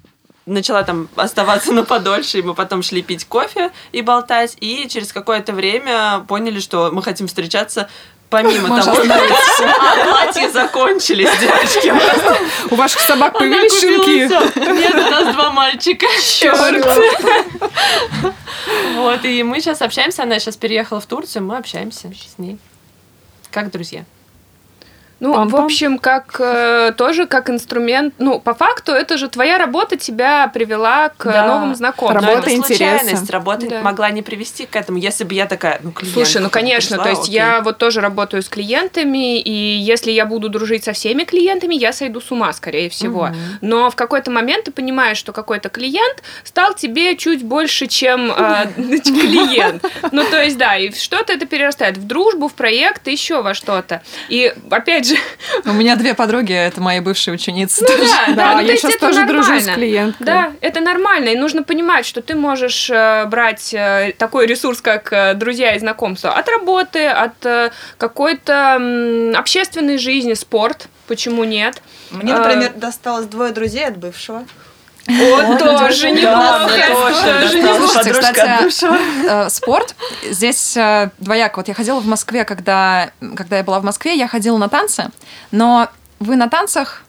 начала там оставаться на подольше, и мы потом шли пить кофе и болтать, и через какое-то время поняли, что мы хотим встречаться помимо Маша того, что а, платья закончились, девочки. У ваших собак появились щенки? Нет, у нас два мальчика. Вот, и мы сейчас общаемся, она сейчас переехала в Турцию, мы общаемся с ней. Как друзья. Ну, в Пам-пам. общем, как э, тоже как инструмент. Ну, по факту, это же твоя работа тебя привела к Да. новым знакомствам. Но Работа это интереса. случайность, работа Да. могла не привести к этому, если бы я такая, ну, клиент. Слушай, ну конечно, то есть я вот тоже работаю с клиентами, и если я буду дружить со всеми клиентами, я сойду с ума, скорее всего. Но в какой-то момент ты понимаешь, что какой-то клиент стал тебе чуть больше, чем э, клиент. Ну, то есть, да, и в что-то это перерастает в дружбу, в проект, еще во что-то. И опять же, У меня две подруги, это мои бывшие ученицы. ну да, да, Да, ну, то я есть сейчас это тоже дружу с нормально. клиенткой. Да, это нормально, и нужно понимать, что ты можешь э, брать э, такой ресурс, как э, друзья и знакомства, от работы, от какой-то общественной жизни, спорт, почему нет? Мне, А. например, досталось двое друзей от бывшего. Вот тоже неплохо, тоже неплохо. Э, спорт здесь э, двояко. Вот я ходила в Москве, когда, когда я была в Москве, я ходила на танцы, но вы на танцах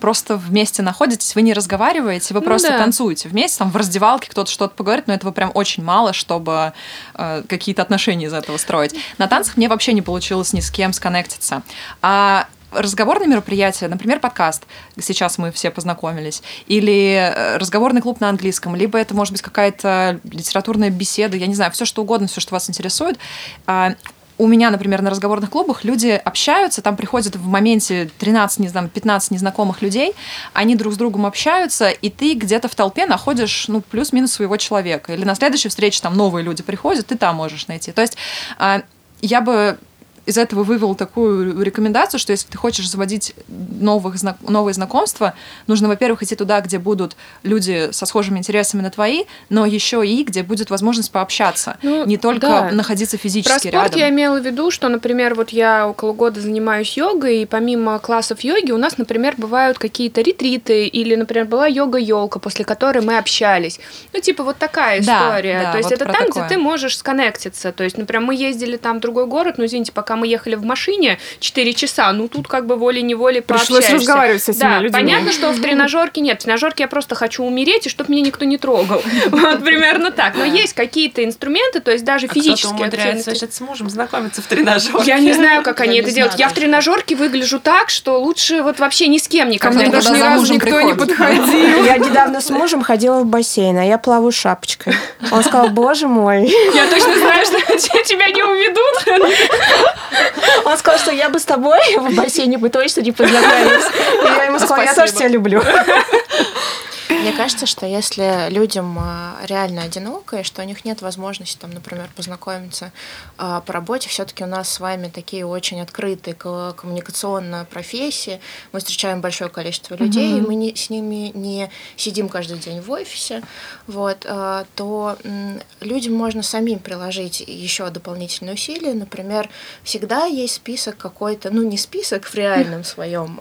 просто вместе находитесь, вы не разговариваете, вы Ну просто да. танцуете вместе, там в раздевалке кто-то что-то поговорит, но этого прям очень мало, чтобы э, какие-то отношения из этого строить. На танцах мне вообще не получилось ни с кем сконнектиться. А разговорные мероприятия, например, подкаст, сейчас мы все познакомились, или э, разговорный клуб на английском, либо это может быть какая-то литературная беседа, я не знаю, все что угодно, все, что вас интересует. А, у меня, например, на разговорных клубах люди общаются, там приходят в моменте 13, не знаю, 15 незнакомых людей, они друг с другом общаются, и ты где-то в толпе находишь, ну, плюс-минус своего человека. Или на следующей встрече там новые люди приходят, ты там можешь найти. То есть а, я бы из этого вывел такую рекомендацию, что если ты хочешь заводить новых, зна- новые знакомства, нужно, во-первых, идти туда, где будут люди со схожими интересами на твои, но еще и где будет возможность пообщаться. Ну, не только да. находиться Про физически спорт рядом. я имела в виду, что, например, вот я около года занимаюсь йогой, и помимо классов йоги у нас, например, бывают какие-то ретриты, или, например, была йога-елка, после которой мы общались. Ну, типа, вот такая Да, история. да, То есть вот это про там, такое. где ты можешь сконнектиться. То есть, например, мы ездили там в другой город, но, извините, пока мы ехали в машине 4 часа, ну, тут как бы волей-неволей Пришлось пообщаешься. разговаривать с этими да, людьми. понятно, что в тренажерке нет. В тренажерке я просто хочу умереть, и чтобы меня никто не трогал. Вот примерно так. Но есть какие-то инструменты, то есть даже А физические умудряется вообще с мужем знакомиться в тренажерке. Я не знаю, как они это делают. Я в тренажерке выгляжу так, что лучше вот вообще ни с кем Ко никогда когда даже ни разу никто не подходил. Я недавно с мужем ходила в бассейн, а я плаваю шапочкой. Он сказал, боже мой. Я точно знаю, что тебя не уведут. Он сказал, что я бы с тобой в бассейне бы точно не познакомилась. И я ему сказала, я тоже тебя люблю. Мне кажется, что если людям а, реально одиноко, и что у них нет возможности, там, например, познакомиться а, по работе, все-таки у нас с вами такие очень открытые ко- коммуникационные профессии, мы встречаем большое количество людей, и мы не- с ними не сидим каждый день в офисе, вот, а, то людям можно самим приложить еще дополнительные усилия. Например, всегда есть список какой-то, ну не список в реальном своем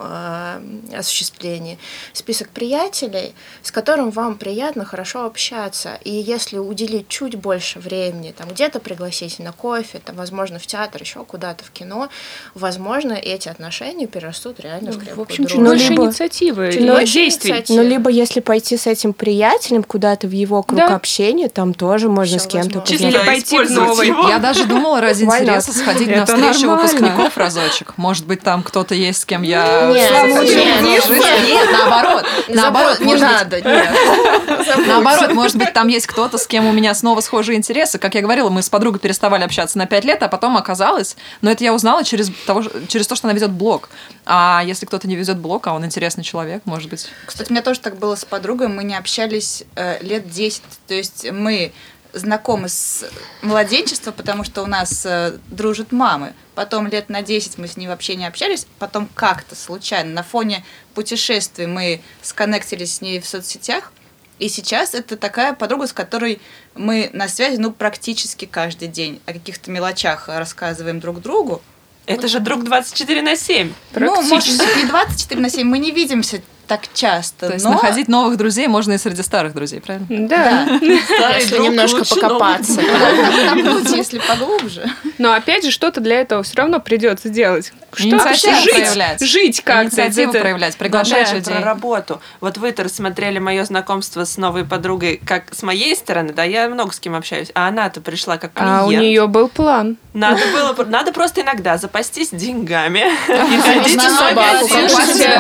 осуществлении, список приятелей, с которым вам приятно, хорошо общаться. И если уделить чуть больше времени, там где-то пригласить на кофе, там, возможно, в театр, еще куда-то в кино, возможно, эти отношения перерастут реально в крепкую В общем, чуть. Ну, больше либо- инициативы чуть больше действий. инициативы. Ну, либо если пойти с этим приятелем куда-то в его круг Да. общения, там тоже можно Всё с кем-то. Или пойти в новый. его. Я даже думала ради интереса сходить на встречу выпускников разочек. Может быть, там кто-то есть, с кем я... Нет, Слава нет, богу, нет. Нет, наоборот. Наоборот, Не может нет. Наоборот, может быть, там есть кто-то, с кем у меня снова схожие интересы. Как я говорила, мы с подругой переставали общаться на пять лет, а потом оказалось, но это я узнала через, того, через то, что она ведет блог. А если кто-то не ведет блог, а он интересный человек, может быть. Кстати, у меня тоже так было с подругой. Мы не общались э, лет 10. То есть мы знакомы с младенчества, потому что у нас э, дружат мамы. Потом лет на 10 мы с ней вообще не общались. Потом как-то случайно на фоне путешествий мы сконнектились с ней в соцсетях. И сейчас это такая подруга, с которой мы на связи, ну, практически каждый день. О каких-то мелочах рассказываем друг другу. Это же друг 24 на 7. Ну, может не 24 на 7, мы не видимся так часто, То есть но... находить новых друзей можно и среди старых друзей, правильно? Да. Если немножко покопаться. Копнуть, если поглубже. Но опять же, что-то для этого все равно придется делать. Что жить, проявлять. жить как-то. Инициативу где-то. проявлять, приглашать же, людей. про работу. Вот вы-то рассмотрели мое знакомство с новой подругой как с моей стороны, да, я много с кем общаюсь, а она-то пришла как клиент. А у нее был план. Надо было, надо просто иногда запастись деньгами и ходить собаку,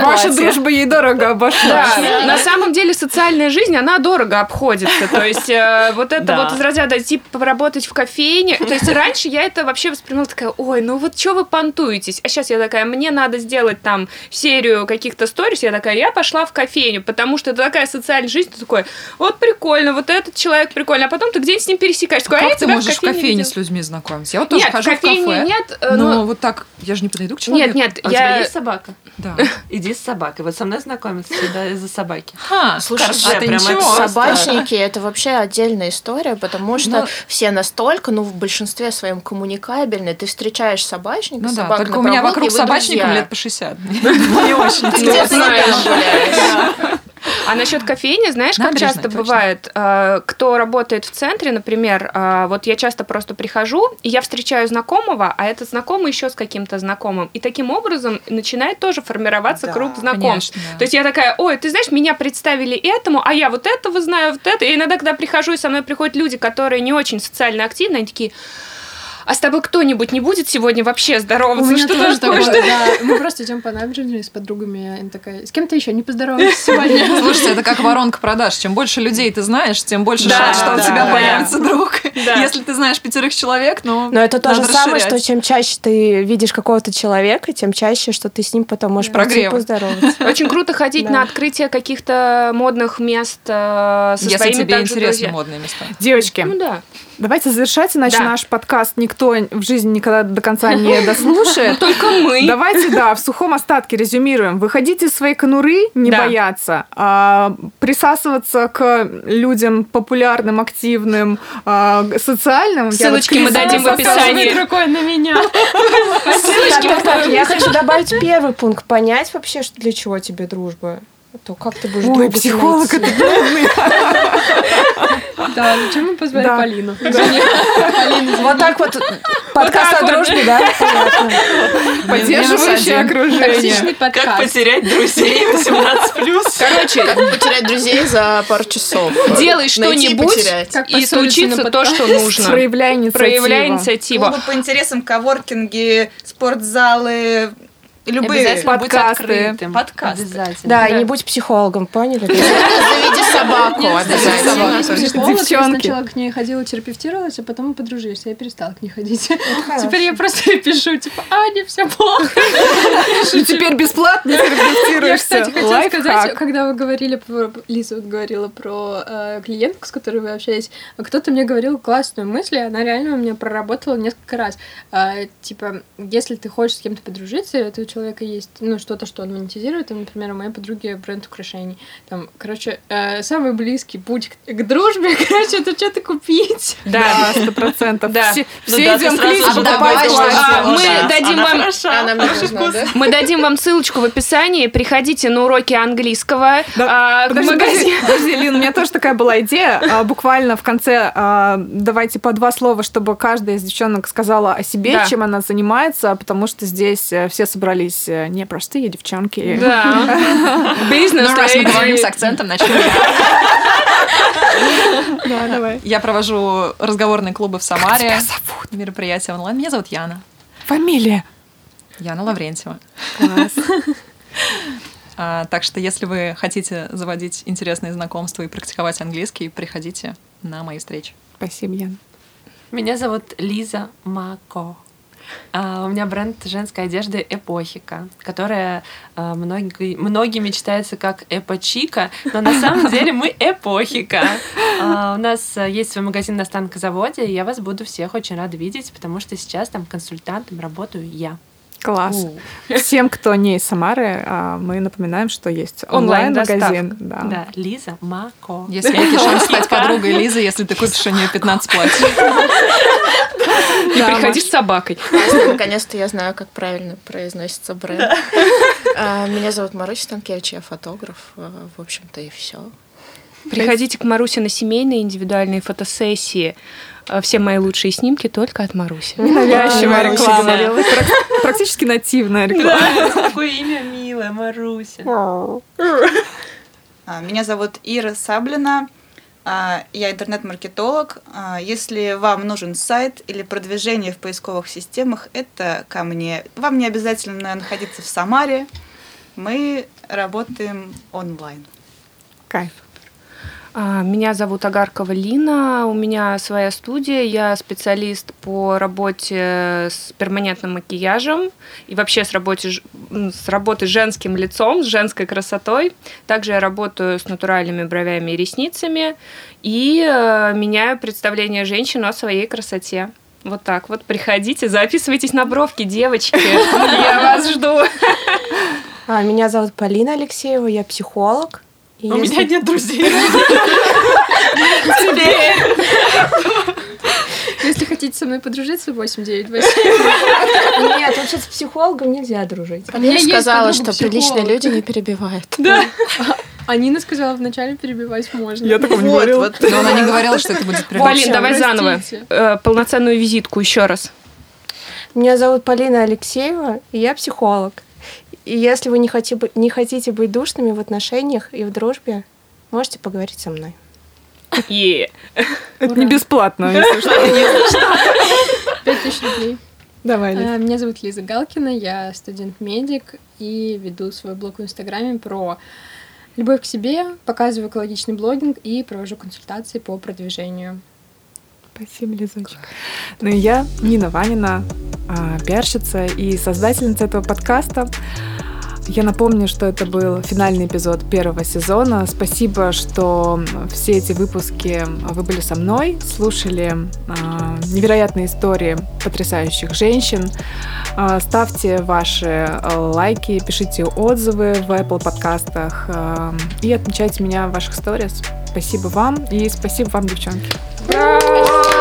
Ваша дружба ей дорого обошлась. Да, на самом деле социальная жизнь, она дорого обходится. То есть э, вот это Да. вот из разряда идти поработать в кофейне. То есть раньше я это вообще воспринимала такая, ой, ну вот что вы понтуетесь? А сейчас я такая, мне надо сделать там серию каких-то сторис. Я такая, я пошла в кофейню, потому что это такая социальная жизнь. Ты такой, вот прикольно, вот этот человек прикольный. А потом ты где-нибудь с ним пересекаешься. Такой, а я Как ты можешь в кофейне с людьми знакомиться? Я вот тоже Нет, хожу в кофейни кафе. нет, э, но но- вот так, я же не подойду к человеку. Нет, нет, А у тебя я... есть собака? Да. Иди с собакой. Вот со мной знакомиться всегда из-за собаки. Ха, Слушай, Корже, а ты прям ничего? это Собачники это вообще отдельная история, потому что Ну- все настолько, ну, в большинстве своем коммуникабельны. Ты встречаешь собачника, Ну да, собака только на у меня вокруг собачников лет по 60. Не очень. Ты знаешь. А насчет кофейни, знаешь, как Набережная, часто точно. бывает, э, кто работает в центре, например, э, вот я часто просто прихожу, и я встречаю знакомого, а этот знакомый еще с каким-то знакомым. И таким образом начинает тоже формироваться Да, круг знакомств. Конечно. То есть я такая, ой, ты знаешь, меня представили этому, а я вот этого знаю, вот это. И иногда, когда прихожу, и со мной приходят люди, которые не очень социально активны, они такие, а с тобой кто-нибудь не будет сегодня вообще У здороваться? меня Что тоже такое? такое, да. Мы просто идем по набережной с подругами, и она такая, с кем ты еще не поздоровалась сегодня? Слушайте, это как воронка продаж. Чем больше людей ты знаешь, тем больше Да, шанс, что у да, тебя да. появится друг. Да. Если ты знаешь пятерых человек, ну, Но это то же самое, что расширять. чем чаще ты видишь какого-то человека, тем чаще, что ты с ним потом можешь прийти и Прогревы. поздороваться. Очень круто ходить Да. на открытие каких-то модных мест э, со Если своими тебе также интересны модные места. Девочки, Ну да. Давайте завершать, иначе Да. наш подкаст никто в жизни никогда до конца не дослушает. Только мы. Давайте, да, в сухом остатке резюмируем. Выходите из своей конуры, не Да. бояться, а, присасываться к людям популярным, активным, а, социальным. Вот Ссылочки мы дадим в описании. рукой на меня. Ссылочки я хочу добавить первый пункт. Понять вообще, для чего тебе дружба. А То как ты будешь Ой, психолог найти? это трудный. Да, зачем мы позвали. Полину? Вот так вот подкаст о дружбе, да? Поддерживающее окружение. Как потерять друзей 18+. Короче, Потерять друзей за пару часов. делай что-нибудь, и случится то, что нужно. Проявляй инициативу. Проявляй инициативу. Клубы по интересам, коворкинги, спортзалы, любые. Подкасты. Подкасты. Обязательно. Да, и не будь психологом, поняли? Заведи собаку обязательно. Психолог, я Девчонки. сначала к ней ходила, терапевтировалась, а потом мы подружились, я перестала к ней ходить. хорошо. Теперь я просто пишу, типа, Аня, все плохо. И теперь бесплатно Я, терапевтируешься. кстати, хотела сказать, когда вы говорили про... Лиза говорила про э, клиентку, с которой вы общаетесь, а кто-то мне говорил классную мысль, и она реально у меня проработала несколько раз. А, типа, если ты хочешь с кем-то подружиться, у этого человека есть, ну, что-то, что он монетизирует, там, например, у моей подруги бренд украшений. Там, короче, э, самый близкий путь к, к дружбе, короче, это что-то купить. Да. Сто процентов. Да. Все Ну идем к. А, мы Да, дадим вам да? мы дадим вам ссылочку в описании. Приходите на уроки английского а, к Подожди, Лин, у меня тоже такая была идея. А, Буквально в конце а, давайте по два слова, чтобы каждая из девчонок сказала о себе, чем она занимается, потому что здесь э, все собрались э, не простые девчонки. Да. Бизнес Ну, раз мы говорим с акцентом, начнем. Да, давай. Я провожу разговорные клубы в Самаре. Тебя зовут? Мероприятия онлайн. Меня зовут Яна. Фамилия. Яна Лаврентьева. Класс. А, так что, если вы хотите заводить интересные знакомства и практиковать английский, приходите на мои встречи. Спасибо, Ян. Меня зовут Лиза Мако. А, у меня бренд женской одежды Эпохика, которая а, многие- многими читается как Эпочика, но на самом деле мы Эпохика. А, у нас а, есть свой магазин на станкозаводе, и я вас буду всех очень рада видеть, потому что сейчас там консультантом работаю я. Класс. Всем, кто не из Самары, а, мы напоминаем, что есть онлайн-магазин. Да. Да, Лиза Мако. Есть великий шанс стать подругой Лизы, если ты купишь у нее 15 платьев. И приходи с собакой. Наконец-то я знаю, как правильно произносится бренд. А, Меня зовут Маруся Станкевич, я фотограф. А, В общем-то, и все. Приходите к Марусе на семейные индивидуальные фотосессии. А, Все мои лучшие снимки только от Маруси. Ненавязчивая реклама. да. Прак- Практически нативная реклама. Какое имя милое, Маруся. А, Меня зовут Ира Саблина. А, Я интернет-маркетолог. Если вам нужен сайт или продвижение в поисковых системах, это ко мне. Вам не обязательно находиться в Самаре. Мы работаем онлайн. Кайф. А, Меня зовут Агаркова Лина, у меня своя студия, я специалист по работе с перманентным макияжем и вообще с, работе, с работой с женским лицом, с женской красотой. Также я работаю с натуральными бровями и ресницами и э, меняю представление женщин о своей красоте. Вот так вот. Приходите, записывайтесь на бровки, девочки. Я вас жду. А, Меня зовут Полина Алексеева, я психолог. И У если- меня нет друзей. Если хотите со мной подружиться, 8928. Нет, вообще с психологом нельзя дружить. Я есть сказала, что приличные люди не перебивают. А Нина сказала, вначале перебивать можно. Я такого не говорила. Но она не говорила, что это будет прям. Полин, давай заново. Э, полноценную визитку еще раз. Меня зовут Полина Алексеева, и я психолог. И если вы не, хоти- бы- не хотите быть душными в отношениях и в дружбе, можете поговорить со мной. Е. Это не бесплатно, если что. Пять тысяч рублей. Давай, Лиз. А, Меня зовут Лиза Галкина, я студент-медик и веду свой блог в Инстаграме про любовь к себе, показываю экологичный блогинг и провожу консультации по продвижению. Спасибо, Лизочек. Ну и я, Нина Ванина, а, пиарщица и создательница этого подкаста. Я напомню, что это был финальный эпизод первого сезона. Спасибо, что все эти выпуски вы были со мной, слушали а, невероятные истории потрясающих женщин. А, Ставьте ваши а, лайки, пишите отзывы в Apple подкастах а, и отмечайте меня в ваших сторис. Спасибо вам и спасибо вам, девчонки. Ура!